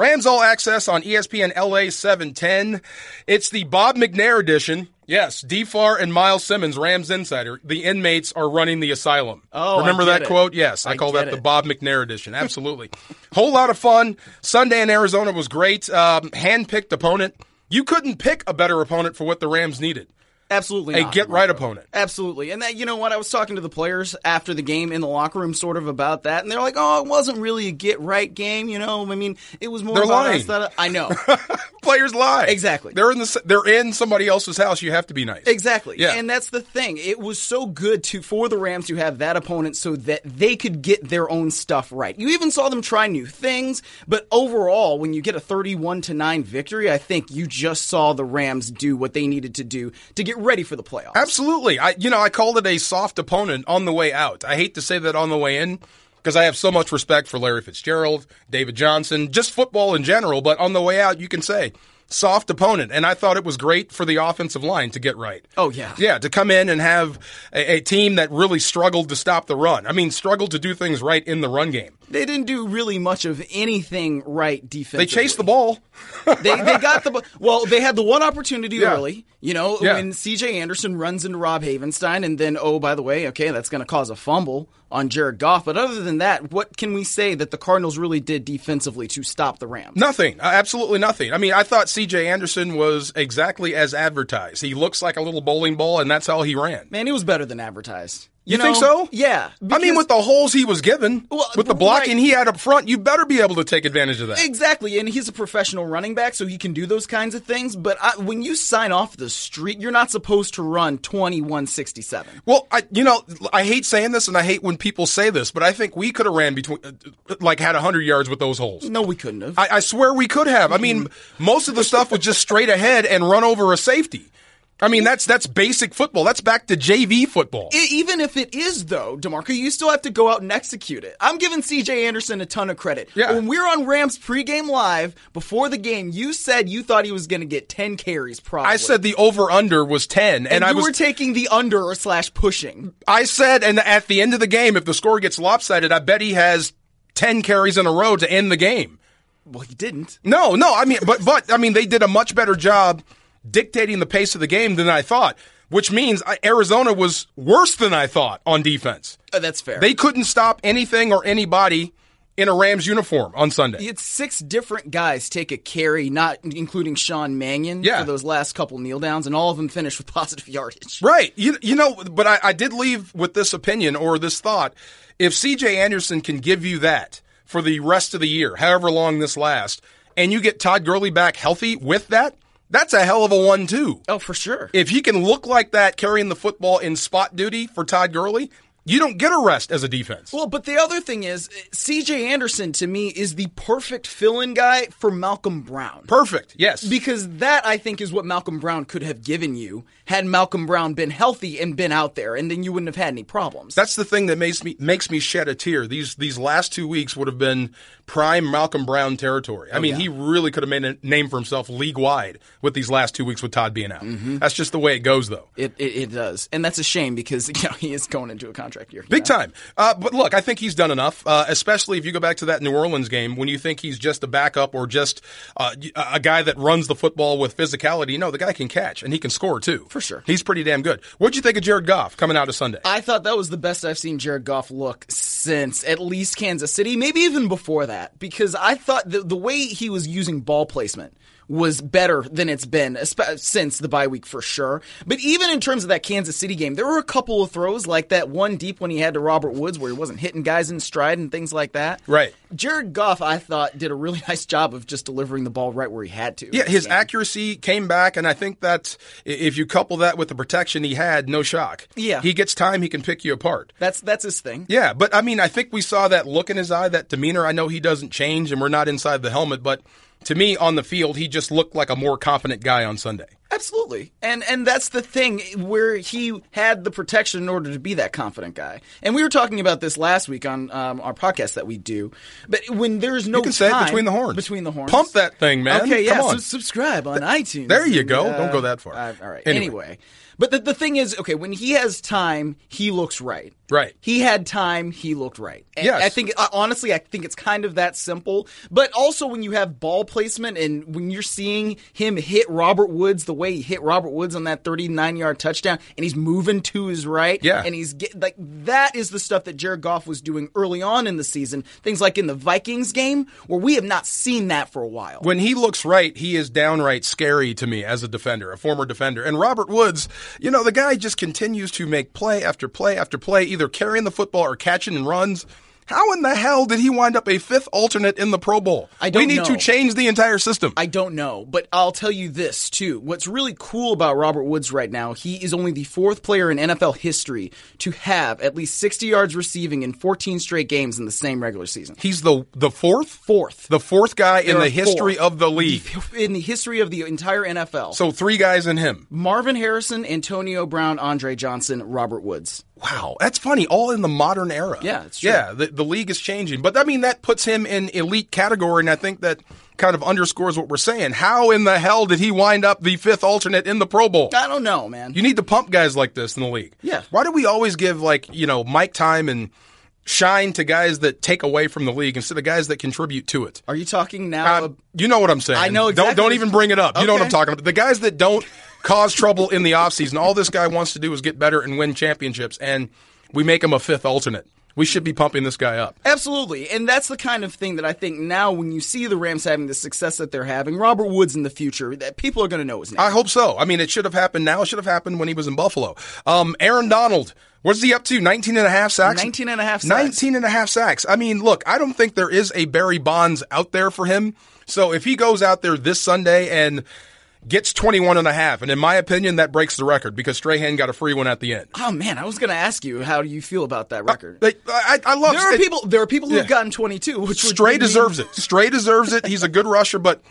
Rams All Access on ESPN LA 710. It's the Bob McNair edition. Yes, DFAR and Miles Simmons, Rams insider. The inmates are running the asylum. Oh, remember that it. quote? Yes, I, I call that the. Bob McNair edition. Absolutely. Whole lot of fun. Sunday in Arizona was great. Um, Hand-picked opponent. You couldn't pick a better opponent for what the Rams needed. Absolutely A not. get right opponent. Absolutely. And that, you know what? I was talking to the players after the game in the locker room sort of about that. And they're like, oh, it wasn't really a get right game. You know, I mean, it was more They're lying. that I know. Players lie. Exactly. They're in the they're in somebody else's house. You have to be nice. Exactly. Yeah. And that's the thing. It was so good to for the Rams to have that opponent so that they could get their own stuff right. You even saw them try new things, but overall when you get a 31 to 9 victory, I think you just saw the Rams do what they needed to do to get ready for the playoffs. Absolutely. I you know, I called it a soft opponent on the way out. I hate to say that on the way in because I have so much respect for Larry Fitzgerald, David Johnson, just football in general, but on the way out you can say soft opponent and I thought it was great for the offensive line to get right. Oh, yeah. Yeah, to come in and have a, a team that really struggled to stop the run. I mean, struggled to do things right in the run game. They didn't do really much of anything right defensively. They chased the ball. they, they got the well. They had the one opportunity Yeah. early, you know, Yeah. when C.J. Anderson runs into Rob Havenstein, and then oh by the way, okay, that's going to cause a fumble on Jared Goff. But other than that, what can we say that the Cardinals really did defensively to stop the Rams? Nothing. Uh, Absolutely nothing. I mean, I thought C.J. Anderson was exactly as advertised. He looks like a little bowling ball, and that's how he ran. Man, he was better than advertised. You, know? think so? Yeah. I mean, with the holes he was given, Well, with the blocking right. he had up front, you better be able to take advantage of that. Exactly, and he's a professional running back, so he can do those kinds of things. But I, when you sign off the street, you're not supposed to run twenty one sixty seven. Well, I, you know, I hate saying this, and I hate when people say this, but I think we could have ran between, uh, like, had hundred yards with those holes. No, we couldn't have. I, I swear we could have. I mean, most of the stuff was just straight ahead and run over a safety. I mean, that's that's basic football. That's back to JV football. Even if it is though, Demarco, you still have to go out and execute it. I'm giving CJ Anderson a ton of credit. Yeah. When we were on Rams pregame live before the game, you said you thought he was going to get 10 carries. Probably. I said the over under was ten, and, and, I was were taking the under or slash pushing. I said, and at the end of the game, if the score gets lopsided, I bet he has ten carries in a row to end the game. Well, he didn't. No, no, I mean, but but I mean, they did a much better job dictating the pace of the game than I thought. Which means Arizona was worse than I thought on defense. Uh, that's fair. They couldn't stop anything or anybody in a Rams uniform on Sunday. it's six different guys take a carry, not including Sean Mannion Yeah. for those last couple kneel downs, and all of them finished with positive yardage. Right. You, you know, but I, I did leave with this opinion or this thought. If CJ Anderson can give you that for the rest of the year, however long this lasts, and you get Todd Gurley back healthy with that, that's a hell of a one, too. Oh, for sure. If he can look like that carrying the football in spot duty for Todd Gurley, you don't get a rest as a defense. Well, but the other thing is, C.J. Anderson to me is the perfect fill-in guy for Malcolm Brown. Perfect. Yes. Because that, I think, is what Malcolm Brown could have given you had Malcolm Brown been healthy and been out there, and then you wouldn't have had any problems. That's the thing that makes me makes me shed a tear. These these last two weeks would have been prime Malcolm Brown territory. I mean, he really could have made a name for himself league wide with these last two weeks with Todd being out. That's just the way it goes, though. it, it, it does. And that's a shame because you know, he is going into a contract year. Big know? time. Uh, but look, I think he's done enough, uh, especially if you go back to that New Orleans game when you think he's just a backup or just uh, a guy that runs the football with physicality. No, the guy can catch and he can score too. For sure. He's pretty damn good. What'd you think of Jared Goff coming out of Sunday? I thought that was the best I've seen Jared Goff look since at least Kansas City, maybe even before that, because I thought the, the way he was using ball placement was better than it's been since the bye week for sure. But even in terms of that Kansas City game, there were a couple of throws like that one deep when he had to Robert Woods where he wasn't hitting guys in stride and things like that. Right. Jared Goff, I thought, did a really nice job of just delivering the ball right where he had to. Yeah, his Yeah. accuracy came back, and I think that if you couple that with the protection he had, no shock. Yeah. he gets time, he can pick you apart. That's that's his thing. Yeah, but I mean, I think we saw that look in his eye, that demeanor. I know he doesn't change, and we're not inside the helmet, but to me, on the field, he just looked like a more confident guy on Sunday. Absolutely. And and that's the thing where he had the protection in order to be that confident guy. And we were talking about this last week on um, our podcast that we do. But when there's no You can say between the horns. Between the horns. Pump that thing, man. Okay, yeah. Come So subscribe on iTunes. there you and, go. uh, Don't go that far. uh, all right. Anyway. Anyway. But the, the thing is, okay, when he has time, he looks right. Right. He had time, he looked right. And Yes. I think, uh, honestly, I think it's kind of that simple. But also, when you have ball placement and when you're seeing him hit Robert Woods the way he hit Robert Woods on that 39 yard touchdown, and he's moving to his right, Yeah. and he's get, like that is the stuff that Jared Goff was doing early on in the season. Things like in the Vikings game, where we have not seen that for a while. When he looks right, he is downright scary to me as a defender, a former defender. And Robert Woods, you know, the guy just continues to make play after play after play, either carrying the football or catching runs. How in the hell did he wind up a fifth alternate in the Pro Bowl? I don't we need know. to change the entire system. I don't know, but I'll tell you this too. What's really cool about Robert Woods right now, he is only the fourth player in NFL history to have at least 60 yards receiving in 14 straight games in the same regular season. He's the the fourth, Fourth. the fourth guy in the history four. of the league. In the history of the entire NFL. So three guys in him. Marvin Harrison, Antonio Brown, Andre Johnson, Robert Woods. Wow, that's funny. All in the modern era. Yeah, it's true. Yeah, the, the league is changing, but I mean that puts him in elite category, and I think that kind of underscores what we're saying. How in the hell did he wind up the fifth alternate in the Pro Bowl? I don't know, man. You need to pump guys like this in the league. Yeah. Why do we always give like you know mic time and shine to guys that take away from the league instead of guys that contribute to it? Are you talking now? Uh, you know what I'm saying. I know Don't don't even bring it up. You know what I'm talking about. The guys that don't cause trouble in the offseason, all this guy wants to do is get better and win championships, and we make him a fifth alternate. We should be pumping this guy up. Absolutely. And that's the kind of thing that I think now when you see the Rams having the success that they're having, Robert Woods in the future, that people are going to know his name. I hope so. I mean, it should have happened now. It should have happened when he was in Buffalo. Um, Aaron Donald, what's he up to? 19 and a half sacks? 19 and a half sacks. 19 and a half sacks. I mean, look, I don't think there is a Barry Bonds out there for him. So if he goes out there this Sunday and gets 21 and a half, and in my opinion, that breaks the record because Strahan got a free one at the end. Oh man, I was going to ask you how do you feel about that uh, record? Like, I, I love there are it- people. There are people who have Yeah. gotten 22, which Stray mean- deserves it. Stray deserves it. He's a good rusher, but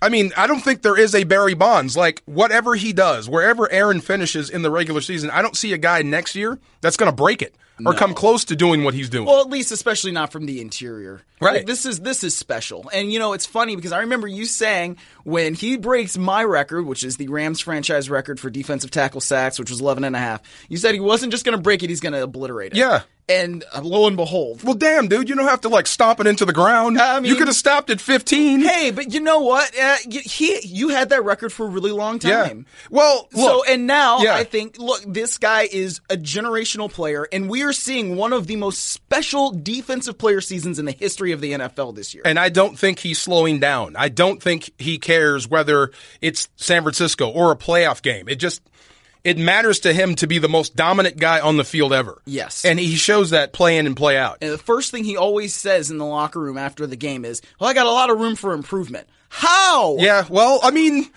I mean, I don't think there is a Barry Bonds. Like whatever he does, wherever Aaron finishes in the regular season, I don't see a guy next year that's going to break it or come close to doing what he's doing. Well, at least especially not from the interior. Right. Like, this is this is special. And you know, it's funny because I remember you saying when he breaks my record, which is the Rams franchise record for defensive tackle sacks, which was 11 and a half. You said he wasn't just going to break it, he's going to obliterate it. Yeah. And uh, lo and behold, well, damn, dude, you don't have to like stomp it into the ground. I mean- you could have stopped at 15. Hey, but you know what? Uh, y- he, you had that record for a really long yeah. time. Well, so look, and now yeah. I think look, this guy is a generational player, and we are seeing one of the most special defensive player seasons in the history of the NFL this year. And I don't think he's slowing down. I don't think he cares whether it's San Francisco or a playoff game. It just it matters to him to be the most dominant guy on the field ever. Yes. And he shows that play in and play out. And the first thing he always says in the locker room after the game is, "Well, I got a lot of room for improvement." How? Yeah, well, I mean,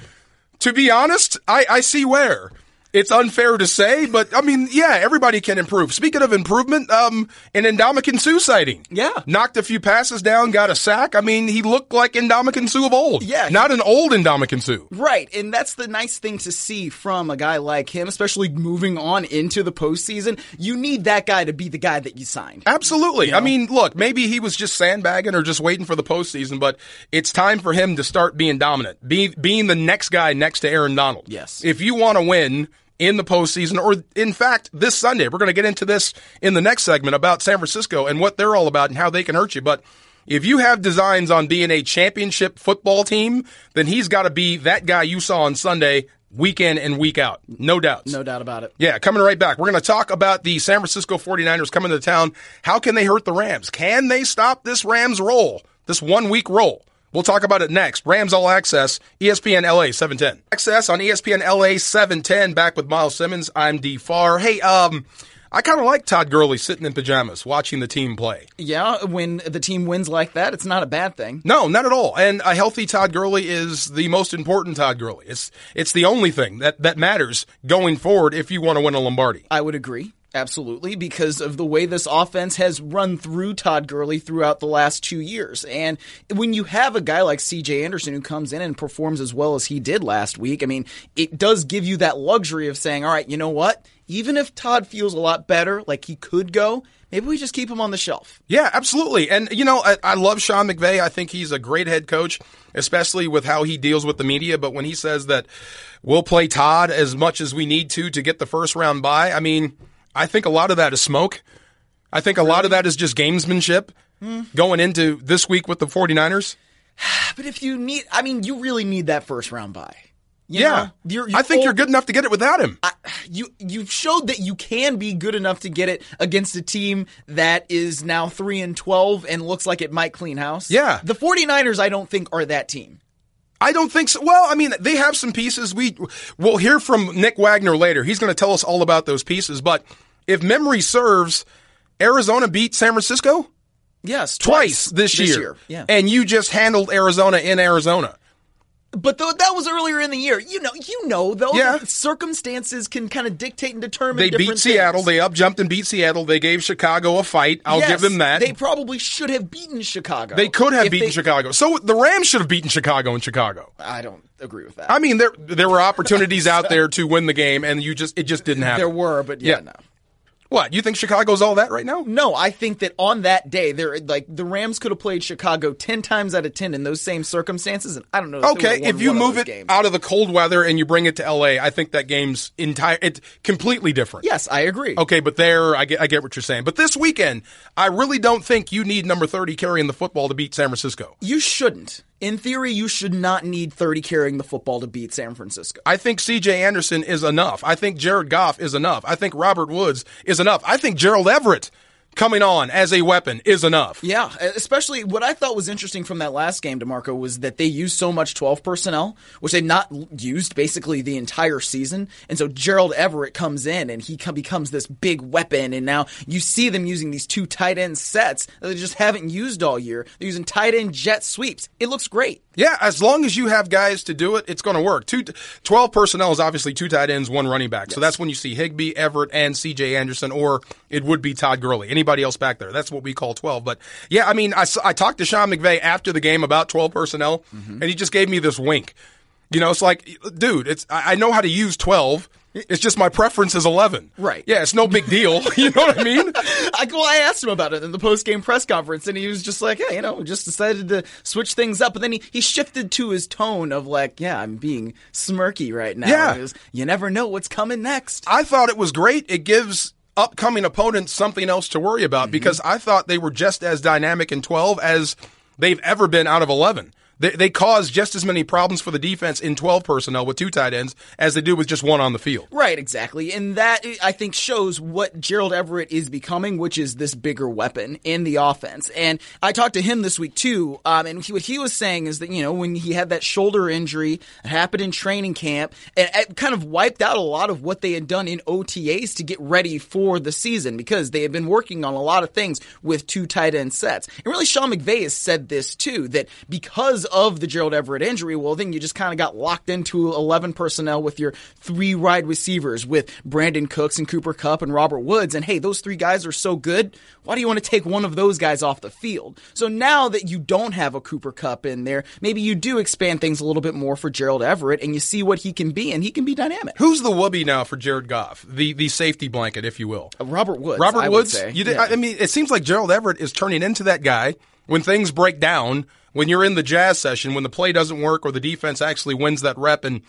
to be honest, I, I see where. It's unfair to say, but I mean, yeah, everybody can improve. Speaking of improvement, um, an Ndamukong Suh sighting. Yeah. Knocked a few passes down, got a sack. I mean, he looked like Ndamukong Suh of old. Yeah. Not an old Ndamukong Suh. Right, and that's the nice thing to see from a guy like him, especially moving on into the postseason. You need that guy to be the guy that you signed. Absolutely. I mean, look, maybe he was just sandbagging or just waiting for the postseason, but it's time for him to start being dominant, be, being the next guy next to Aaron Donald. Yes. If you want to win in the postseason, or in fact, this Sunday, we're going to get into this in the next segment about San Francisco and what they're all about and how they can hurt you. But if you have designs on being a championship football team, then he's got to be that guy you saw on Sunday, week in and week out. No doubts. No doubt about it. Yeah, coming right back. We're going to talk about the San Francisco 49ers coming to town. How can they hurt the Rams? Can they stop this Rams roll, this one week roll? We'll talk about it next. Rams All Access, ESPN LA 710. Access on ESPN LA 710. Back with Miles Simmons. I'm D Far. Hey, um, I kind of like Todd Gurley sitting in pajamas watching the team play. Yeah, when the team wins like that, it's not a bad thing. No, not at all. And a healthy Todd Gurley is the most important Todd Gurley. It's it's the only thing that that matters going forward if you want to win a Lombardi. I would agree. Absolutely, because of the way this offense has run through Todd Gurley throughout the last two years. And when you have a guy like CJ Anderson who comes in and performs as well as he did last week, I mean, it does give you that luxury of saying, all right, you know what? Even if Todd feels a lot better, like he could go, maybe we just keep him on the shelf. Yeah, absolutely. And, you know, I, I love Sean McVay. I think he's a great head coach, especially with how he deals with the media. But when he says that we'll play Todd as much as we need to to get the first round bye, I mean, I think a lot of that is smoke. I think a lot of that is just gamesmanship going into this week with the 49ers. But if you need, I mean, you really need that first round bye. You Yeah. know? You're- I think you're old- good enough to get it without him. you you showed that you can be good enough to get it against a team that is now 3 and 12 and looks like it might clean house. Yeah. The 49ers I don't think are that team. I don't think so. Well, I mean, they have some pieces. We we'll hear from Nick Wagoner later. He's going to tell us all about those pieces. But if memory serves, Arizona beat San Francisco Yes, twice, this, year. Yeah. and you just handled Arizona in Arizona. but though that was earlier in the year. You know, you know though Yeah. circumstances can kind of dictate and determine They beat Seattle. things. They up jumped and beat Seattle. They gave Chicago a fight. I'll Yes, give them that. They probably should have beaten Chicago. They could have beaten they- Chicago. So the Rams should have beaten Chicago in Chicago. I don't agree with that. I mean, there there were opportunities out there to win the game, and you just it just didn't happen. there were, but yeah, Yeah. no. What you think Chicago's all that right now? No, I think that on that day, they're like the Rams could have played Chicago ten times out of ten in those same circumstances, and I don't know. If Okay, if you move it games. out of the cold weather and you bring it to LA, I think that game's entire it's completely different. yes, I agree. Okay, but there I get I get what you're saying. But this weekend, I really don't think you need number 30 carrying the football to beat San Francisco. You shouldn't. In theory, you should not need thirty carrying the football to beat San Francisco. I think CJ Anderson is enough. I think Jared Goff is enough. I think Robert Woods is enough. I think Gerald Everett coming on as a weapon is enough. Yeah, especially what I thought was interesting from that last game, Demarco, was that they used so much 12 personnel, which they've not used basically the entire season. And so Gerald Everett comes in and he becomes this big weapon. And now you see them using these two tight end sets that they just haven't used all year. They're using tight end jet sweeps. It looks great. Yeah, as long as you have guys to do it, it's going to work. Two, 12 personnel is obviously two tight ends, one running back. So that's when you see Higbee, Everett, and CJ Anderson, or it would be Todd Gurley. Anybody else back there. That's what we call 12. But yeah, I mean, I, I talked to Sean McVay after the game about 12 personnel, mm-hmm. and he just gave me this wink. You know, it's like, dude, it's I I know how to use 12. It's just my preference is 11. Right. Yeah, it's no big deal. you know what I mean? I, well, I asked him about it in the post game press conference, and he was just like, "Yeah, you know, just decided to switch things up." But then he, he shifted to his tone of like, "Yeah, I'm being smirky right now." Yeah. Was, you never know what's coming next. I thought it was great. It gives upcoming opponents something else to worry about mm-hmm. because I thought they were just as dynamic in 12 as they've ever been out of 11. They, they cause just as many problems for the defense in 12 personnel with two tight ends as they do with just one on the field. Right, exactly. And that, I think, shows what Gerald Everett is becoming, which is this bigger weapon in the offense. And I talked to him this week, too. Um, and he, what he was saying is that, you know, when he had that shoulder injury, it happened in training camp, and it kind of wiped out a lot of what they had done in OTAs to get ready for the season because they had been working on a lot of things with two tight end sets. And really, Sean McVay has said this, too, that because of the Gerald Everett injury, well, then you just kind of got locked into 11 personnel with your three wide receivers with Brandin Cooks and Cooper Kupp and Robert Woods. And hey, those three guys are so good. Why do you want to take one of those guys off the field? So now that you don't have a Cooper Kupp in there, maybe you do expand things a little bit more for Gerald Everett and you see what he can be, and he can be dynamic. Who's the whoopee now for Jared Goff? The the safety blanket, if you will. Robert Woods. Robert I Woods. You did, Yeah. I mean, it seems like Gerald Everett is turning into that guy when things break down, when you're in the jazz session, when the play doesn't work or the defense actually wins that rep and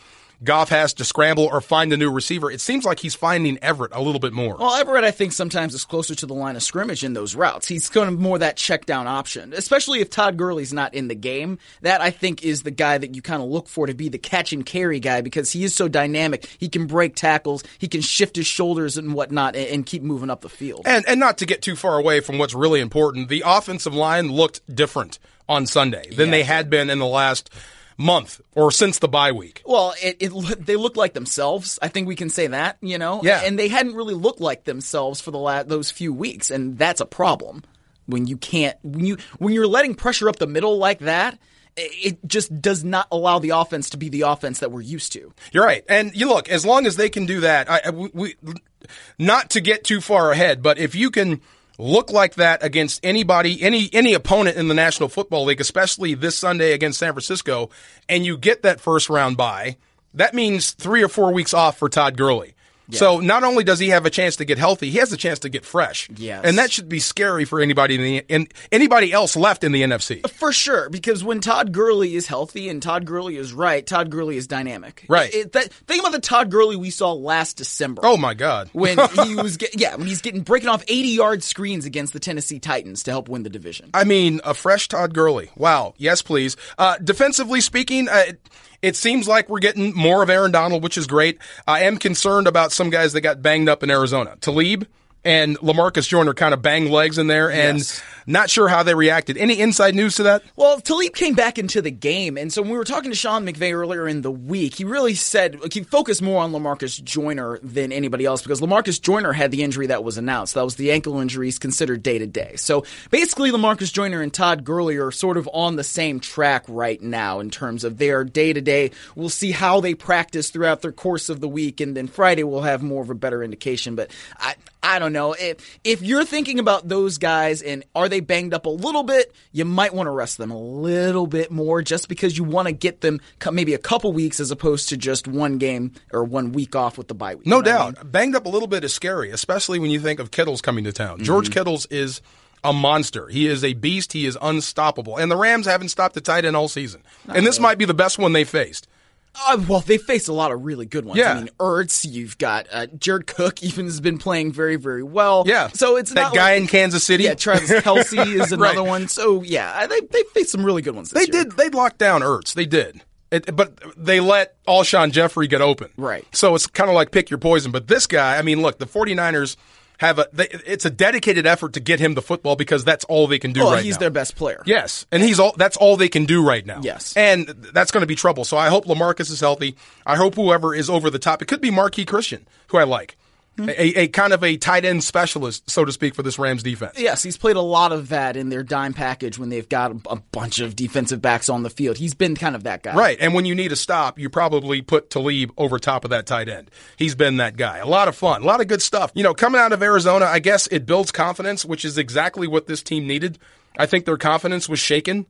Goff has to scramble or find a new receiver. It seems like he's finding Everett a little bit more. Well, Everett, I think sometimes is closer to the line of scrimmage in those routes. He's kind of more that check down option, especially if Todd Gurley's not in the game. That I think is the guy that you kind of look for to be the catch and carry guy because he is so dynamic. He can break tackles, he can shift his shoulders and whatnot, and, and keep moving up the field. And and not to get too far away from what's really important, the offensive line looked different on Sunday than they had been in the last month or since the bye week. Well, it, it they look like themselves. I think we can say that, you know. Yeah. And they hadn't really looked like themselves for the la- those few weeks, and that's a problem when you can't when you when you're letting pressure up the middle like that. It just does not allow the offense to be the offense that we're used to. You're right. And you look, as long as they can do that, I, we not to get too far ahead, but if you can look like that against anybody, any any opponent in the National Football League, especially this Sunday against San Francisco, and you get that first round bye, that means three or four weeks off for Todd Gurley. So not only does he have a chance to get healthy, he has a chance to get fresh. Yes. and that should be scary for anybody in the in anybody else left in the NFC. For sure, because when Todd Gurley is healthy and Todd Gurley is right, Todd Gurley is dynamic. Right. It- that, think about the Todd Gurley we saw last December. Oh my God! When he was, get, yeah, when he's getting breaking off 80 yard screens against the Tennessee Titans to help win the division. I mean, a fresh Todd Gurley. Wow. Yes, please. Uh, defensively speaking, uh, it, seems like we're getting more of Aaron Donald, which is great. I am concerned about some guys that got banged up in Arizona. Talib and Lamarcus Joyner kind of banged legs in there, and Yes. Not sure how they reacted. Any inside news to that? Well, Talib came back into the game, and so when we were talking to Sean McVay earlier in the week, he really said he focused more on Lamarcus Joyner than anybody else because Lamarcus Joyner had the injury that was announced. That was the ankle injury he's considered day to day. So basically, Lamarcus Joyner and Todd Gurley are sort of on the same track right now in terms of their day to day. We'll see how they practice throughout the course of the week, and then Friday we'll have more of a better indication. But I, I don't know if if you're thinking about those guys and are they banged up a little bit, you might want to rest them a little bit more just because you want to get them maybe a couple weeks as opposed to just one game or one week off with the bye week. No You know what I doubt. mean? Banged up a little bit is scary, especially when you think of Kittle's coming to town. George Mm-hmm. Kittle's is a monster. He is a beast. He is unstoppable. And the Rams haven't stopped the tight end all season. and this might be the best one they faced. Uh, well, they faced a lot of really good ones. Yeah. I mean, Ertz, you've got uh, Jared Cook, even has been playing very, very well. Yeah. So it's that guy like, in Kansas City. Yeah, Travis Kelsey is another Right. one. So yeah, they they faced some really good ones. This They year. did. They locked down Ertz. They did. It, but they let Alshon Jeffery get open. Right. So it's kind of like pick your poison. But this guy, I mean, look, the 49ers have a, they, it's a dedicated effort to get him the football because that's all they can do right. Well, right he's now. their best player. Yes, and he's all. That's all they can do right now. Yes. and that's going to be trouble. So I hope Lamarcus is healthy. I hope whoever is over the top. It could be Marquis Christian, who I like, A, a kind of a tight end specialist, so to speak, for this Rams defense. Yes, he's played a lot of that in their dime package when they've got a, a bunch of defensive backs on the field. He's been kind of that guy. Right, and when you need a stop, you probably put Talib over top of that tight end. He's been that guy. A lot of fun, a lot of good stuff. You know, coming out of Arizona, I guess it builds confidence, which is exactly what this team needed. I think their confidence was shaken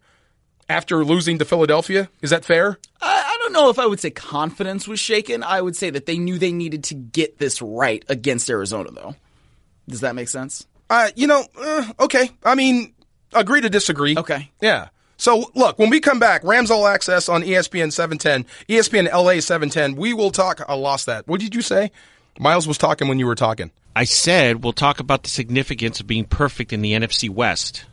after losing to Philadelphia. Is that fair? I don't know if I would say confidence was shaken. I would say that they knew they needed to get this right against Arizona, though. Does that make sense? Uh, you know, uh, okay. I mean, agree to disagree. Okay. Yeah. So look, when we come back, Rams All Access on ESPN 710, ESPN LA 710, we will talk. I lost that. What did you say? Miles was talking when you were talking. I said we'll talk about the significance of being perfect in the NFC West.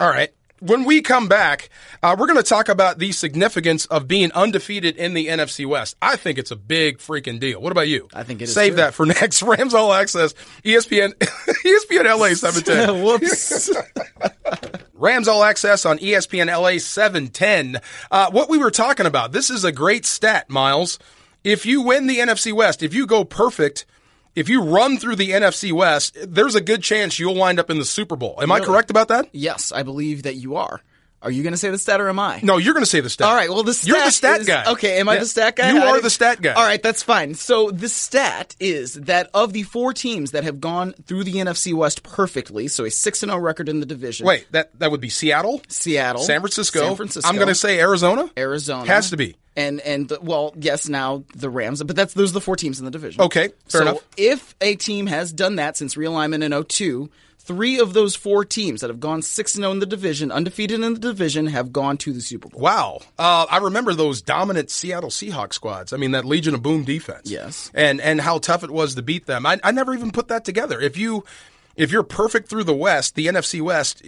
All right. When we come back, uh, we're going to talk about the significance of being undefeated in the NFC West. I think it's a big freaking deal. What about you? I think it is Save too. that for next. Rams All Access, ESPN, ESPN LA 710. Whoops. Rams All Access on ESPN LA 710. Uh, what we were talking about, this is a great stat, Miles. If you win the NFC West, if you go perfect, if you run through the NFC West, there's a good chance you'll wind up in the Super Bowl. Am I correct about that? yes, I believe that you are. Are you going to say the stat or am I? No, you're going to say the stat. All right. Well, the stat You're the stat is- guy. Okay. Am I Yeah. the stat guy? You I are didn't- the stat guy. All right. That's fine. So the stat is that of the four teams that have gone through the NFC West perfectly, so a six and zero record in the division. Wait, that that would be Seattle, Seattle, San Francisco. San Francisco. I'm going to say Arizona. Arizona Has to be. and and the, well, yes, now the Rams, but that's those are the four teams in the division. Okay, fair so enough. If a team has done that since realignment in 02, three of those four teams that have gone six and zero in the division, undefeated in the division, have gone to the Super Bowl. Wow. Uh, I remember those dominant Seattle Seahawks squads. I mean, that Legion of Boom defense. Yes. And and how tough it was to beat them. I, I never even put that together. If you if you're perfect through the West, the NFC West,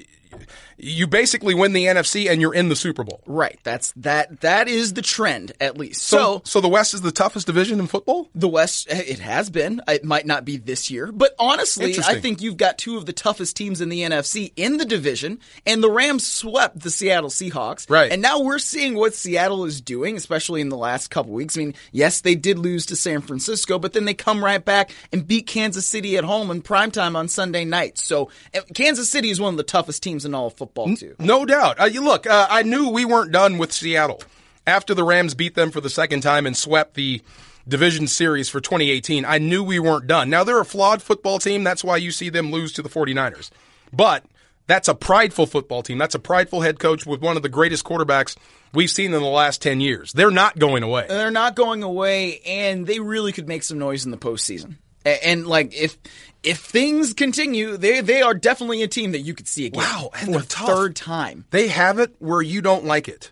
you basically win the NFC and you're in the Super Bowl. Right. That's that. That is the trend, at least. So, So, so the West is the toughest division in football? the West, it has been. It might not be this year, but honestly, I think you've got two of the toughest teams in the NFC in the division, and the Rams swept the Seattle Seahawks. Right. And now we're seeing what Seattle is doing, especially in the last couple weeks. I mean, yes, they did lose to San Francisco, but then they come right back and beat Kansas City at home in primetime on Sunday night. So eh, Kansas City is one of the toughest teams in all of football, too. No doubt. Uh, you look, uh, I knew we weren't done with Seattle. after the Rams beat them for the second time and swept the division series for 2018, I knew we weren't done. Now, they're a flawed football team. That's why you see them lose to the 49ers. But that's a prideful football team. That's a prideful head coach with one of the greatest quarterbacks we've seen in the last 10 years. They're not going away. They're not going away, and they really could make some noise in the postseason. And, and like if if things continue, they they are definitely a team that you could see again. Wow, and for tough. third time. They have it where you don't like it.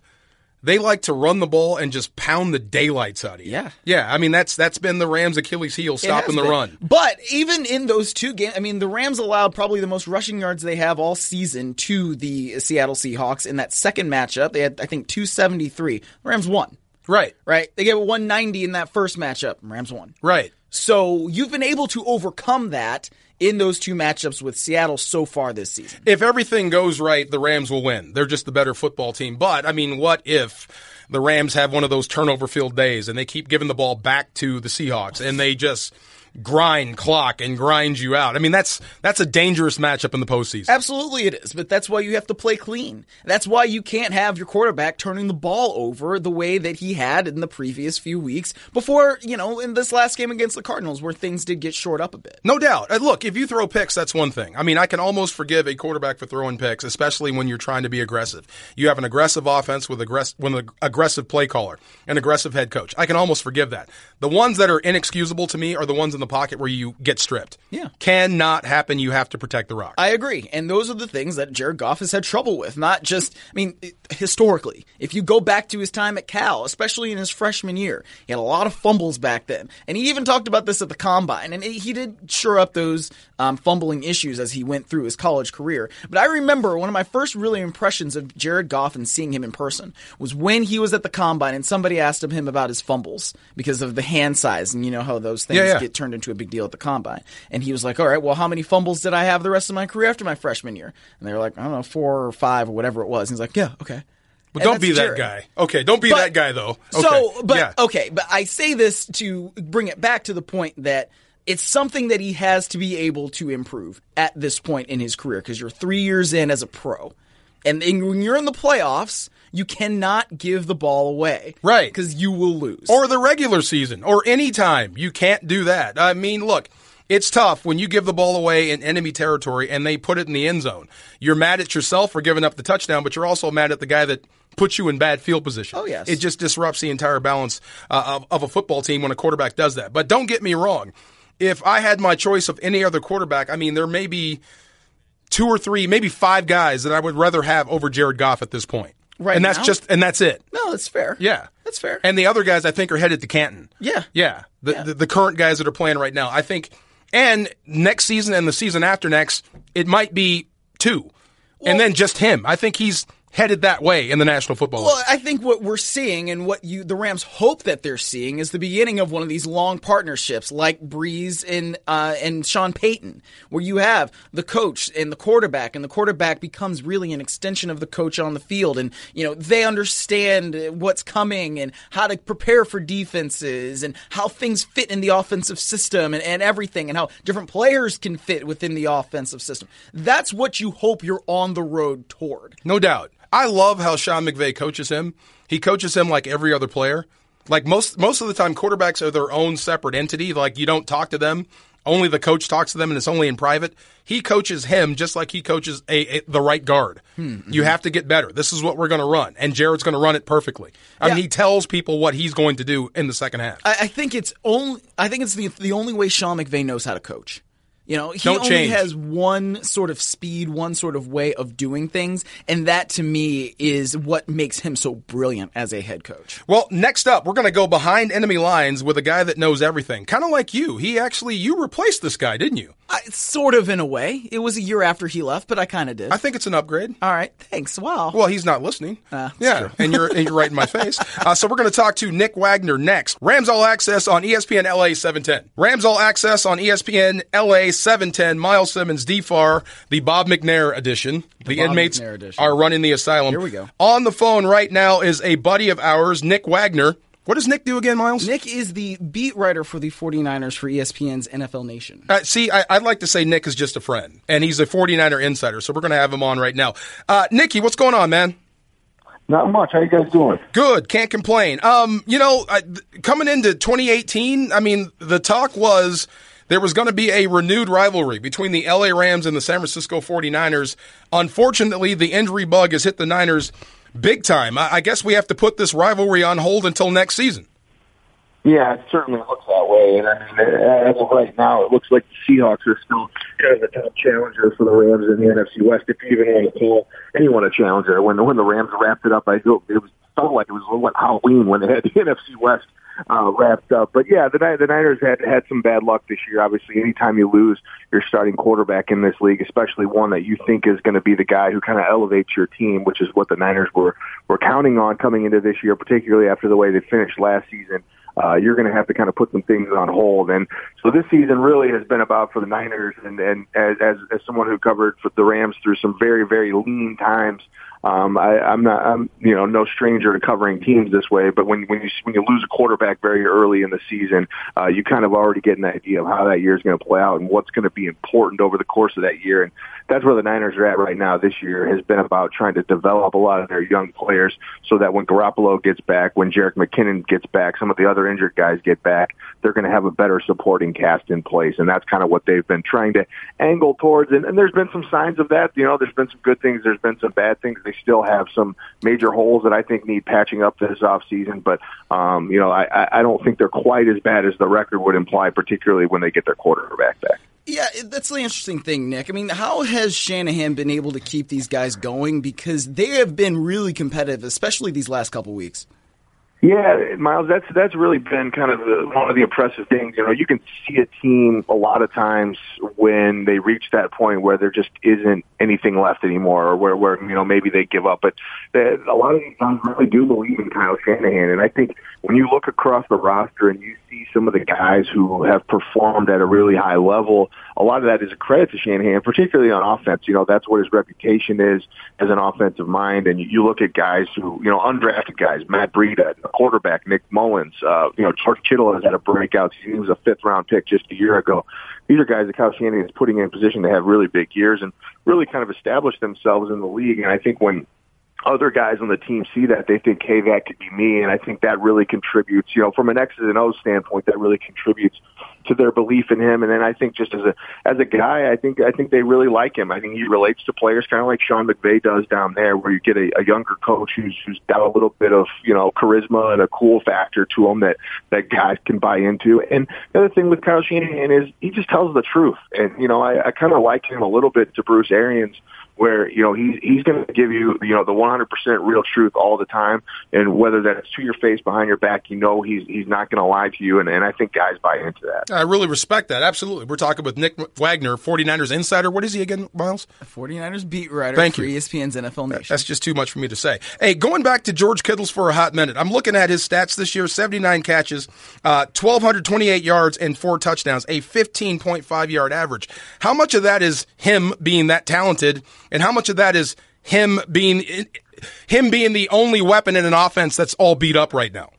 They like to run the ball and just pound the daylights out of you. Yeah. Yeah. I mean, that's that's been the Rams' Achilles heel, stopping the been. run. But even in those two games, I mean, the Rams allowed probably the most rushing yards they have all season to the Seattle Seahawks in that second matchup. They had, I think, 273. Rams won, Right. right? They gave it 190 in that first matchup. Rams won. Right. So you've been able to overcome that in those two matchups with Seattle so far this season. If everything goes right, the Rams will win. They're just the better football team. But, I mean, what if the Rams have one of those turnover filled days and they keep giving the ball back to the Seahawks and they just grind clock and grind you out? I mean, that's that's a dangerous matchup in the postseason. Absolutely it is, but that's why you have to play clean. That's why you can't have your quarterback turning the ball over the way that he had in the previous few weeks before, you know, in this last game against the Cardinals where things did get short up a bit. No doubt. Uh, Look, if you throw picks, that's one thing. I mean, I can almost forgive a quarterback for throwing picks, especially when you're trying to be aggressive. You have an aggressive offense with aggressive, with an aggressive play caller, an aggressive head coach. I can almost forgive that. The ones that are inexcusable to me are the ones in the pocket where you get stripped. Yeah. Cannot happen. You have to protect the rock. I agree. And those are the things that Jared Goff has had trouble with. Not just, I mean, historically, if you go back to his time at Cal, especially in his freshman year, he had a lot of fumbles back then. And he even talked about this at the combine. And he did shore up those um, fumbling issues as he went through his college career. But I remember one of my first really impressions of Jared Goff and seeing him in person was when he was at the combine and somebody asked him about his fumbles because of the hand size. And you know how those things Yeah, yeah. get turned into a big deal at the combine. And he was like, all right, well, how many fumbles did I have the rest of my career after my freshman year? And they were like, I don't know, four or five or whatever it was. And he's like, yeah, okay. But And don't be that Jared. guy. Okay, don't be But- that guy though. Okay. So, but yeah. okay, but I say this to bring it back to the point that it's something that he has to be able to improve at this point in his career because you're three years in as a pro, and then when you're in the playoffs, you cannot give the ball away, Right. Because you will lose. or the regular season or any time. You can't do that. I mean, look, it's tough when you give the ball away in enemy territory and they put it in the end zone. You're mad at yourself for giving up the touchdown, but you're also mad at the guy that puts you in bad field position. Oh, yes. It just disrupts the entire balance uh, of, of a football team when a quarterback does that. But don't get me wrong. If I had my choice of any other quarterback, I mean, there may be two or three, maybe five guys that I would rather have over Jared Goff at this point. Right And that's now? just, and that's it. no, that's fair. Yeah. that's fair. And the other guys, I think, are headed to Canton. Yeah. Yeah. The, Yeah. The, the current guys that are playing right now. I think, and next season and the season after next, it might be two. and then just him. I think he's headed that way in the National Football League. Well, I think what we're seeing and what you the Rams hope that they're seeing is the beginning of one of these long partnerships like Brees and uh, and Sean Payton, where you have the coach and the quarterback, and the quarterback becomes really an extension of the coach on the field, and you know they understand what's coming and how to prepare for defenses and how things fit in the offensive system and, and everything, and how different players can fit within the offensive system. That's what you hope you're on the road toward. No doubt. I love how Sean McVay coaches him. He coaches him like every other player. Like most most of the time, quarterbacks are their own separate entity. Like you don't talk to them. Only the coach talks to them, and it's only in private. He coaches him just like he coaches a, a the right guard. Hmm, you hmm. have to get better. This is what we're going to run, and Jared's going to run it perfectly. I mean, he tells people what he's going to do in the second half. I, I think it's only. I think it's the the only way Sean McVay knows how to coach. You know, he Don't only change. has one sort of speed, one sort of way of doing things, and that to me is what makes him so brilliant as a head coach. Well, next up, we're going to go behind enemy lines with a guy that knows everything. Kind of like you. He actually, you replaced this guy, didn't you? I, sort of in a way. It was a year after he left, but I kind of did. I think it's an upgrade. All right, thanks. Wow. Well, he's not listening. Uh, yeah, and you're and you're right in my face. Uh, so we're going to talk to Nick Wagoner next. Rams All Access on ESPN LA 710. Rams All Access on ESPN LA 710. Miles Simmons, DFAR, the Bob McNair edition. The, Bob inmates edition. are running the asylum. Here we go. On the phone right now is a buddy of ours, Nick Wagoner. What does Nick do again, Miles? Nick is the beat writer for the 49ers for ESPN's NFL Nation. Uh, see, I, I'd like to say Nick is just a friend, and he's a 49er insider, so we're going to have him on right now. Uh, Nicky, what's going on, man? Not much. How you guys doing? Good. Can't complain. Um, you know, I, coming into 2018, I mean, the talk was there was going to be a renewed rivalry between the LA Rams and the San Francisco 49ers. Unfortunately, the injury bug has hit the Niners big time. I, I guess we have to put this rivalry on hold until next season. Yeah, it certainly looks that way. And I mean, as of right now, it looks like the Seahawks are still kind of the top challenger for the Rams in the NFC West. If you even want to call anyone a challenger, when when the Rams wrapped it up, I feel it was felt like it was a what Halloween when they had the NFC West uh, wrapped up. But yeah, the the Niners had had some bad luck this year. Obviously, anytime you lose your starting quarterback in this league, especially one that you think is going to be the guy who kind of elevates your team, which is what the Niners were were counting on coming into this year, particularly after the way they finished last season uh, you're going to have to kind of put some things on hold. And so this season really has been about for the Niners and, and as, as, as someone who covered for the Rams through some very, very lean times, um, I, I'm not, I'm, you know, no stranger to covering teams this way, but when, when you, when you lose a quarterback very early in the season, uh, you kind of already get an idea of how that year is going to play out and what's going to be important over the course of that year. And that's where the Niners are at right now this year has been about trying to develop a lot of their young players so that when Garoppolo gets back, when Jerick McKinnon gets back, some of the other injured guys get back, they're going to have a better supporting cast in place. And that's kind of what they've been trying to angle towards. And, and there's been some signs of that. You know, there's been some good things. There's been some bad things. They still have some major holes that I think need patching up this off season. But, um, you know, I, I don't think they're quite as bad as the record would imply, particularly when they get their quarterback back. Yeah, that's the interesting thing, Nick. I mean, how has Shanahan been able to keep these guys going? Because they have been really competitive, especially these last couple weeks. Yeah, Miles, that's that's really been kind of the, one of the impressive things. You know, you can see a team a lot of times when they reach that point where there just isn't anything left anymore, or where where you know maybe they give up. But they, a lot of these guys really do believe in Kyle Shanahan, and I think when you look across the roster and you see some of the guys who have performed at a really high level, a lot of that is a credit to Shanahan, particularly on offense. You know, that's what his reputation is as an offensive mind. And you, you look at guys who, you know, undrafted guys, Matt Breida, quarterback, Nick Mullens. uh, you know, George Kittle has had a breakout. He was a fifth round pick just a year ago. These are guys that Kyle Shanahan is putting in position to have really big years and really kind of establish themselves in the league. And I think when other guys on the team see that, they think, hey, that could be me. And I think that really contributes, you know, from an X's and O's standpoint, that really contributes to their belief in him. And then I think just as a, as a guy, I think, I think they really like him. I think he relates to players kind of like Sean McVay does down there, where you get a, a younger coach who's, who's got a little bit of, you know, charisma and a cool factor to him that, that guys can buy into. And the other thing with Kyle Shanahan is he just tells the truth. And, you know, I, I kind of like him a little bit to Bruce Arians where you know he's he's going to give you you know the 100% real truth all the time, and whether that's to your face, behind your back, you know he's he's not going to lie to you, and, and I think guys buy into that. I really respect that. Absolutely, we're talking with Nick Wagoner, 49ers insider. What is he again, Miles? 49ers beat writer Thank for you. ESPN's NFL Nation. That's just too much for me to say. Hey, going back to George Kittle's for a hot minute, I'm looking at his stats this year: 79 catches, uh, 1,228 yards, and four touchdowns, a 15.5 yard average. How much of that is him being that talented, and how much of that is him being him being the only weapon in an offense that's all beat up right now?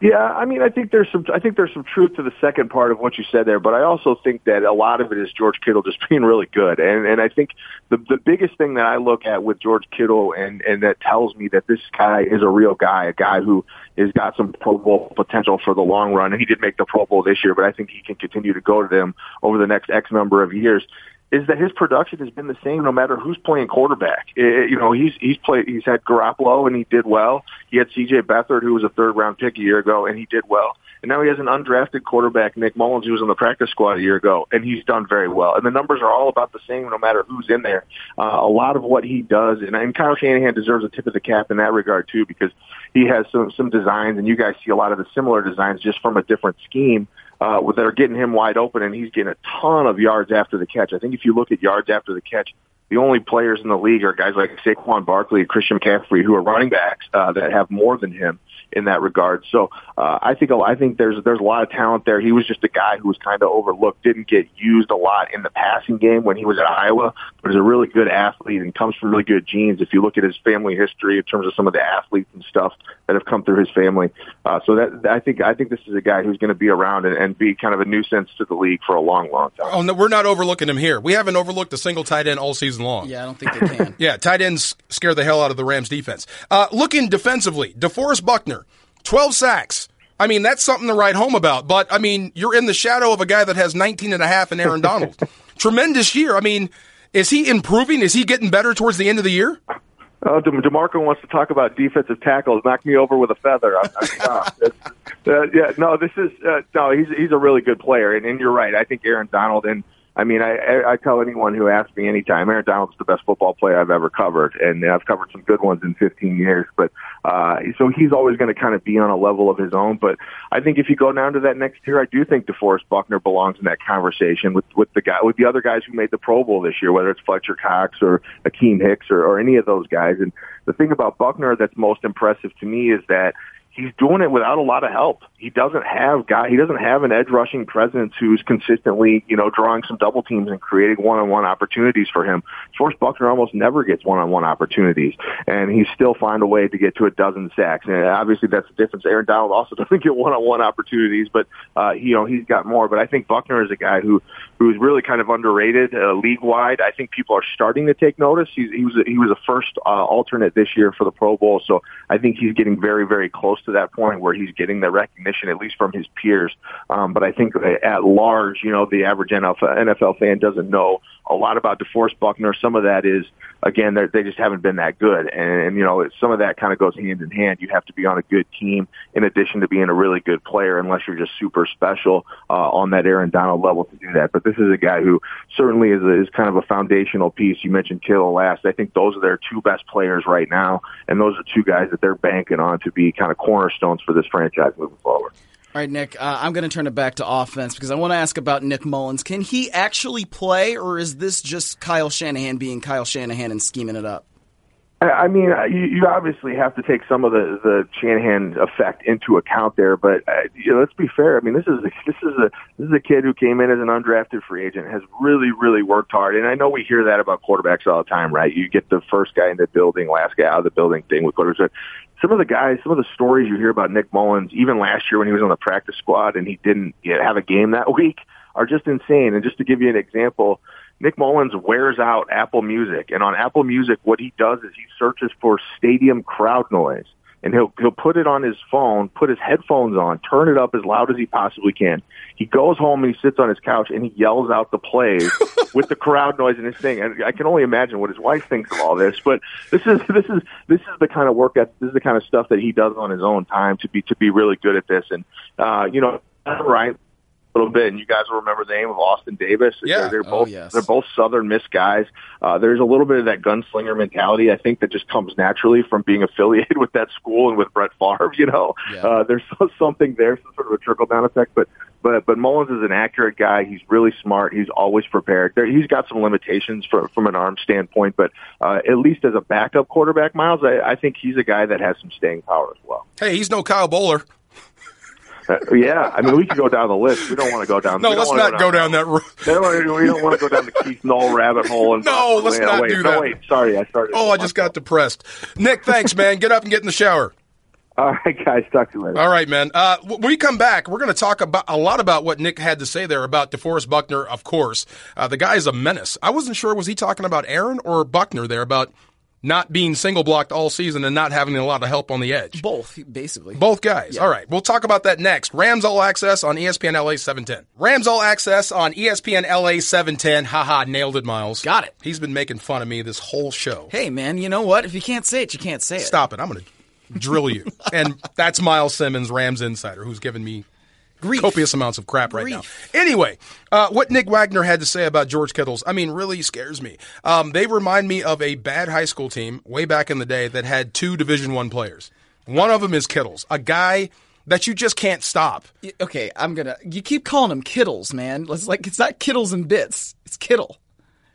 Yeah, I mean, I think there's some, I think there's some truth to the second part of what you said there, but I also think that a lot of it is George Kittle just being really good, and and I think the the biggest thing that I look at with George Kittle and and that tells me that this guy is a real guy, a guy who has got some Pro Bowl potential for the long run, and he did make the Pro Bowl this year, but I think he can continue to go to them over the next X number of years is that his production has been the same no matter who's playing quarterback. It, you know, he's he's played he's had Garoppolo and he did well. He had C.J. Beathard who was a third round pick a year ago and he did well. And now he has an undrafted quarterback, Nick Mullens, who was on the practice squad a year ago, and he's done very well. And the numbers are all about the same no matter who's in there. Uh, a lot of what he does, and, and Kyle Shanahan deserves a tip of the cap in that regard too, because he has some some designs, and you guys see a lot of the similar designs just from a different scheme uh, that are getting him wide open, and he's getting a ton of yards after the catch. I think if you look at yards after the catch, the only players in the league are guys like Saquon Barkley and Christian McCaffrey, who are running backs uh, that have more than him in that regard. So uh, I think I think there's there's a lot of talent there. He was just a guy who was kind of overlooked, didn't get used a lot in the passing game when he was at Iowa, but is a really good athlete and comes from really good genes. If you look at his family history in terms of some of the athletes and stuff that have come through his family, uh, so that I think I think this is a guy who's going to be around and, and be kind of a nuisance to the league for a long, long time. Oh, no, we're not overlooking him here. We haven't overlooked a single tight end all season long. Yeah, I don't think they can. Yeah, tight ends scare the hell out of the Rams defense. Uh, looking defensively, DeForest Buckner, 12 sacks. I mean, that's something to write home about. But, I mean, you're in the shadow of a guy that has 19 and a half in Aaron Donald. Tremendous year. I mean, is he improving? Is he getting better towards the end of the year? Oh, De- Demarco wants to talk about defensive tackles. Knock me over with a feather. I'm, I'm, uh, uh, yeah, no, this is uh, no. He's he's a really good player, and, and you're right. I think Aaron Donald and I mean, I, I tell anyone who asks me anytime, Aaron Donald's the best football player I've ever covered, and I've covered some good ones in 15 years. But uh, so he's always going to kind of be on a level of his own. But I think if you go down to that next year, I do think DeForest Buckner belongs in that conversation with with the guy with the other guys who made the Pro Bowl this year, whether it's Fletcher Cox or Akiem Hicks or, or any of those guys. And the thing about Buckner that's most impressive to me is that he's doing it without a lot of help. He doesn't have guy. He doesn't have an edge rushing presence who's consistently, you know, drawing some double teams and creating one on one opportunities for him. Forrest Buckner almost never gets one on one opportunities, and he still find a way to get to a dozen sacks. And obviously, that's the difference. Aaron Donald also doesn't get one on one opportunities, but uh, you know, he's got more. But I think Buckner is a guy who who's really kind of underrated uh, league wide. I think people are starting to take notice. He's, he was a, he was a first uh, alternate this year for the Pro Bowl, so I think he's getting very very close to that point where he's getting the recognition, at least from his peers. Um, but I think at large, you know, the average NFL, fan doesn't know a lot about DeForest Buckner. Some of that is, again, they just haven't been that good. And, and, you know, some of that kind of goes hand in hand. You have to be on a good team in addition to being a really good player, unless you're just super special uh, on that Aaron Donald level to do that. But this is a guy who certainly is, a, is kind of a foundational piece. You mentioned Kittle last. I think those are their two best players right now. And those are two guys that they're banking on to be kind of cornerstones for this franchise moving forward. All right, Nick, uh, I'm going to turn it back to offense because I want to ask about Nick Mullens. Can he actually play, or is this just Kyle Shanahan being Kyle Shanahan and scheming it up? I mean, uh, you, you obviously have to take some of the the Shanahan effect into account there, but uh, you know, let's be fair. I mean, this is this is a this is a kid who came in as an undrafted free agent, has really really worked hard, and I know we hear that about quarterbacks all the time, right? You get the first guy in the building, last guy out of the building thing with quarterbacks some of the guys, some of the stories you hear about Nick Mullens, even last year when he was on the practice squad and he didn't you know, have a game that week, are just insane. And just to give you an example, Nick Mullens wears out Apple Music, and on Apple Music, what he does is he searches for stadium crowd noise and he'll he'll put it on his phone, put his headphones on, turn it up as loud as he possibly can. He goes home and he sits on his couch and he yells out the plays with the crowd noise in his thing. And I can only imagine what his wife thinks of all this. But this is this is this is the kind of work that this is the kind of stuff that he does on his own time to be to be really good at this. And uh, you know, right little bit, and you guys will remember the name of Austin Davis. Yeah, they're, they're oh, both yes. they're both Southern Miss guys. Uh, there's a little bit of that gunslinger mentality, I think, that just comes naturally from being affiliated with that school and with Brett Favre. You know, Yeah. uh, there's something there, some sort of a trickle down effect. But but but Mullens is an accurate guy. He's really smart. He's always prepared. There, he's got some limitations from from an arm standpoint, but uh, at least as a backup quarterback, Miles, I, I think he's a guy that has some staying power as well. Hey, he's no Kyle Boller. Uh, yeah, I mean, we could go down the list. We don't want to go down. No, let's not go down that road. We don't wanna- we don't want to go down the Keith Null rabbit hole. And No, let's wait, not wait, do no, that. Wait, sorry, I started. Oh, I just got depressed. Nick, thanks, man. Get up and get in the shower. All right, guys, talk to you later. All right, man. Uh, when we come back, we're going to talk about a lot about what Nick had to say there about DeForest Buckner. Of course, uh, the guy is a menace. I wasn't sure was he talking about Aaron or Buckner there about not being single blocked all season and not having a lot of help on the edge. Both, basically. Both guys. All right. We'll talk about that next. Rams All Access on ESPN LA 710. Rams All Access on ESPN LA 710. Haha, nailed it, Miles. Got it. He's been making fun of me this whole show. Hey, man, you know what? If you can't say it, you can't say it. Stop it. I'm going to drill you. and that's Miles Simmons, Rams Insider, who's giving me Grief. copious amounts of crap right Grief. now. Anyway, uh, what Nick Wagoner had to say about George Kittles, I mean, really scares me. Um, they remind me of a bad high school team way back in the day that had two Division One players. One of them is Kittles, a guy that you just can't stop. Okay, I'm gonna. You keep calling him Kittles, man. It's like it's not Kittles and bits. It's Kittle.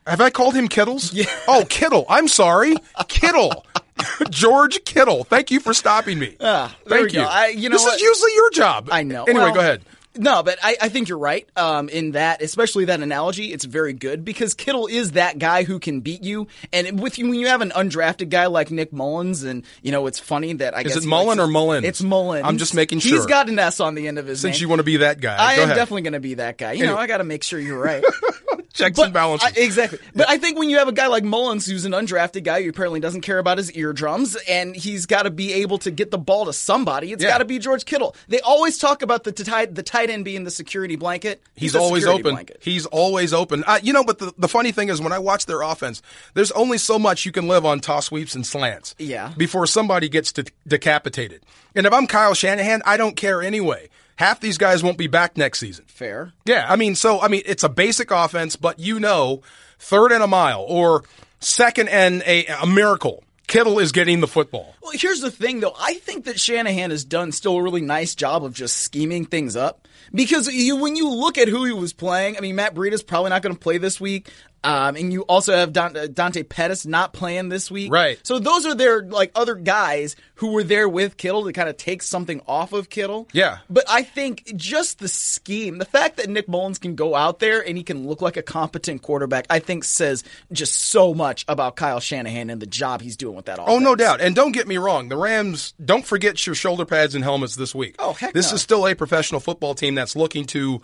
Have I called him Kittles? Yeah. Oh, Kittle. I'm sorry. Kittle. George Kittle. Thank you for stopping me. Ah, Thank you. I- you know this what? is usually your job. I know. Anyway, Well, go ahead. No, but I, I think you're right. Um, in that, especially that analogy, it's very good because Kittle is that guy who can beat you. And with you, when you have an undrafted guy like Nick Mullens, and you know, it's funny that I Is guess it Mullen or Mullens? It's Mullens. I'm just making He's sure. got an S on the end of his Since name. you want to be that guy, I go am ahead. definitely going to be that guy. You know, I got to make sure you're right. checks and balances. I- exactly. But I think when you have a guy like Mullens, who's an undrafted guy who apparently doesn't care about his eardrums, and he's got to be able to get the ball to somebody, it's Yeah. got to be George Kittle. They always talk about the tight the tight end being the security blanket. He's the always open. blanket. He's always open. Uh, you know, but the, the funny thing is, when I watch their offense, there's only so much you can live on toss sweeps and slants. Yeah. Before somebody gets de- decapitated. And if I'm Kyle Shanahan, I don't care anyway. Half these guys won't be back next season. Fair. Yeah, I mean, so I mean, it's a basic offense, but you know, third and a mile or second and a, a miracle. Kittle is getting the football. Well, here's the thing, though. I think that Shanahan has done still a really nice job of just scheming things up. Because you, when you look at who he was playing, I mean, Matt Breida's probably not going to play this week. Um, and you also have uh, Dante Pettis not playing this week. Right. So those are their, like, other guys who were there with Kittle to kind of take something off of Kittle. Yeah. But I think just the scheme, the fact that Nick Mullens can go out there and he can look like a competent quarterback, I think says just so much about Kyle Shanahan and the job he's doing with that offense. Oh, no doubt. And don't get me wrong, the Rams don't forget your shoulder pads and helmets this week. Oh, heck This no. is still a professional football team that's looking to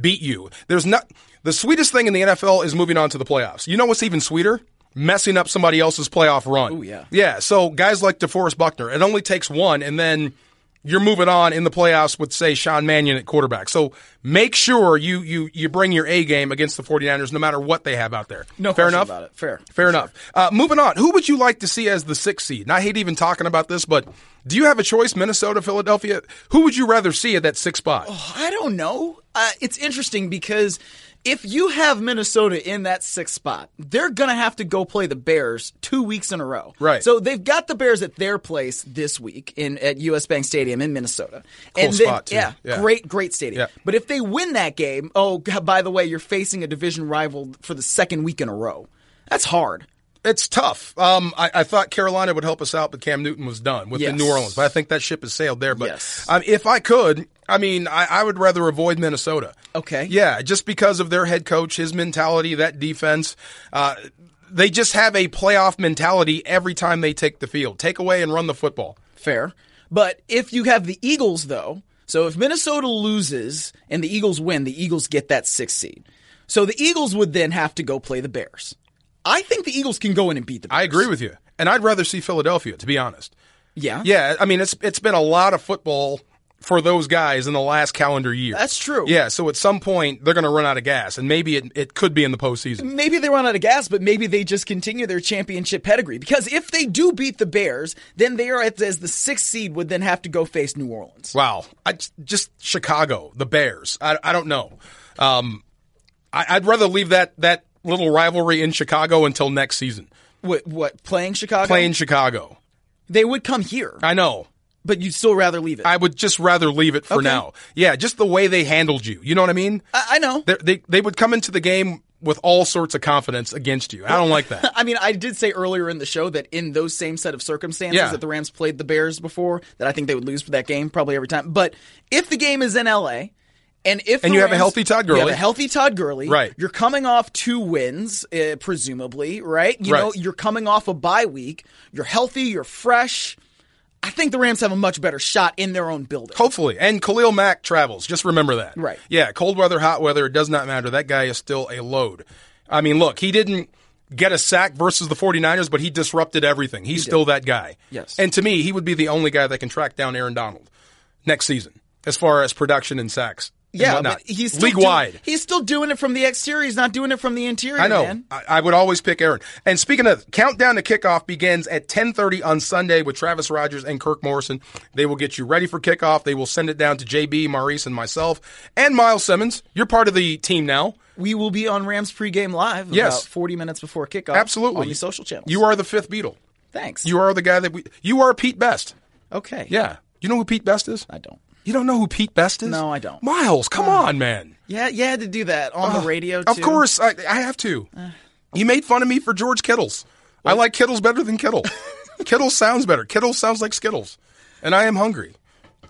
beat you. There's not the sweetest thing in the NFL is moving on to the playoffs. You know what's even sweeter? Messing up somebody else's playoff run. Oh yeah. Yeah. So guys like DeForest Buckner, it only takes one, and then you're moving on in the playoffs with say Sean Mannion at quarterback. So make sure you you you bring your A game against the 49ers no matter what they have out there. No Fair enough? about it. Fair. Fair enough. Uh, moving on. Who would you like to see as the sixth seed? And I hate even talking about this, but do you have a choice? Minnesota, Philadelphia. Who would you rather see at that sixth spot? I don't know. Uh, it's interesting because if you have Minnesota in that sixth spot, they're going to have to go play the Bears two weeks in a row. Right. So they've got the Bears at their place this week in at US Bank Stadium in Minnesota. Cool and then, spot, too. Yeah, Yeah. great, great stadium. Yeah. But if they win that game, oh, God, by the way, you're facing a division rival for the second week in a row. That's hard. It's tough. Um, I, I thought Carolina would help us out, but Cam Newton was done with the New Orleans. But I think that ship has sailed there. But Yes. um, if I could, I mean, I, I would rather avoid Minnesota. Okay. Yeah, just because of their head coach, his mentality, that defense. Uh, they just have a playoff mentality every time they take the field. Take away and run the football. Fair. But if you have the Eagles, though, so if Minnesota loses and the Eagles win, the Eagles get that sixth seed. So the Eagles would then have to go play the Bears. I think the Eagles can go in and beat the Bears. I agree with you, and I'd rather see Philadelphia, to be honest. Yeah. Yeah, I mean it's it's been a lot of football for those guys in the last calendar year. That's true. Yeah, so at some point they're going to run out of gas, and maybe it, it could be in the postseason. Maybe they run out of gas, but maybe they just continue their championship pedigree. Because if they do beat the Bears, then they are at, as the sixth seed would then have to go face New Orleans. Wow, I just Chicago, the Bears. I, I don't know. Um, I, I'd rather leave that that little rivalry in Chicago until next season. What, what playing Chicago? Playing Chicago, They would come here, I know. But you'd still rather leave it. I would just rather leave it for Okay. now. Yeah, just the way they handled you. You know what I mean? I, I know. They're- they they would come into the game with all sorts of confidence against you. I don't like that. I mean, I did say earlier in the show that in those same set of circumstances Yeah. that the Rams played the Bears before, that I think they would lose for that game probably every time. But if the game is in LA, and if And you have a healthy Todd you have Gurley. a healthy Todd Gurley, Right. You're coming off two wins, uh, presumably, right? You Right. know, you're coming off a bye week. You're healthy. You're fresh. I think the Rams have a much better shot in their own building. Hopefully. And Khalil Mack travels. Just remember that. Right. Yeah, cold weather, hot weather, it does not matter. That guy is still a load. I mean, look, he didn't get a sack versus the 49ers, but he disrupted everything. He's still that guy. Yes. And to me, he would be the only guy that can track down Aaron Donald next season as far as production and sacks. Yeah, but he's still league doing- wide. He's still doing it from the exterior. He's not doing it from the interior. I know. I, I would always pick Aaron. And speaking of countdown to kickoff begins at 10:30 on Sunday with Travis Rogers and Kirk Morrison. They will get you ready for kickoff. They will send it down to JB, Maurice, and myself, and Miles Simmons. You're part of the team now. We will be on Rams pregame live Yes. about 40 minutes before kickoff. Absolutely. On the social channels. You are the fifth Beatle. Thanks. You are the guy that we. You are Pete Best. okay. Yeah. You know who Pete Best is? I don't. You don't know who Pete Best is? No, I don't. Miles, come on, man. Yeah, you had to do that on the radio, too. Of course, I, I have to. Uh, you made fun of me for George Kittles. I like Kittles better than Kittle. Kittle sounds better. Kittle sounds like Skittles, and I am hungry.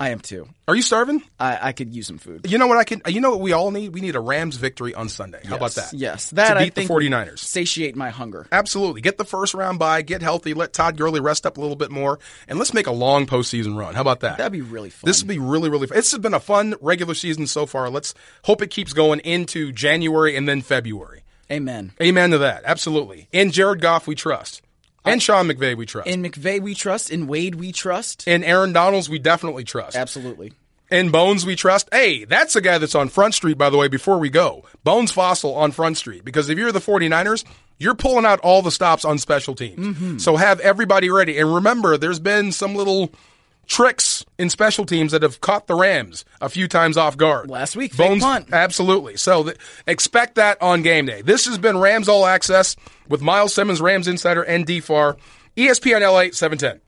I am too. Are you starving? I, I could use some food. You know what I can? You know what we all need? We need a Rams victory on Sunday. How about that? Yes, that to I beat think the 49ers. satiate my hunger. Absolutely. Get the first round bye, get healthy, let Todd Gurley rest up a little bit more, and let's make a long postseason run. How about that? That'd be really fun. This would be really, really fun. This has been a fun regular season so far. Let's hope it keeps going into January and then February. Amen. Amen to that. Absolutely. And Jared Goff, we trust. And Sean McVay, we trust. In McVay, we trust. In Wade, we trust. and Aaron Donalds, we definitely trust. Absolutely. And Bones, we trust. Hey, that's a guy that's on Front Street, by the way, before we go. Bones Fossil on Front Street. Because if you're the 49ers, you're pulling out all the stops on special teams. Mm-hmm. So have everybody ready. And remember, there's been some little tricks in special teams that have caught the Rams a few times off guard. Last week, Bones, punt. Absolutely. So th- expect that on game day. This has been Rams All Access with Miles Simmons, Rams Insider, and DFAR, ESPN LA 710.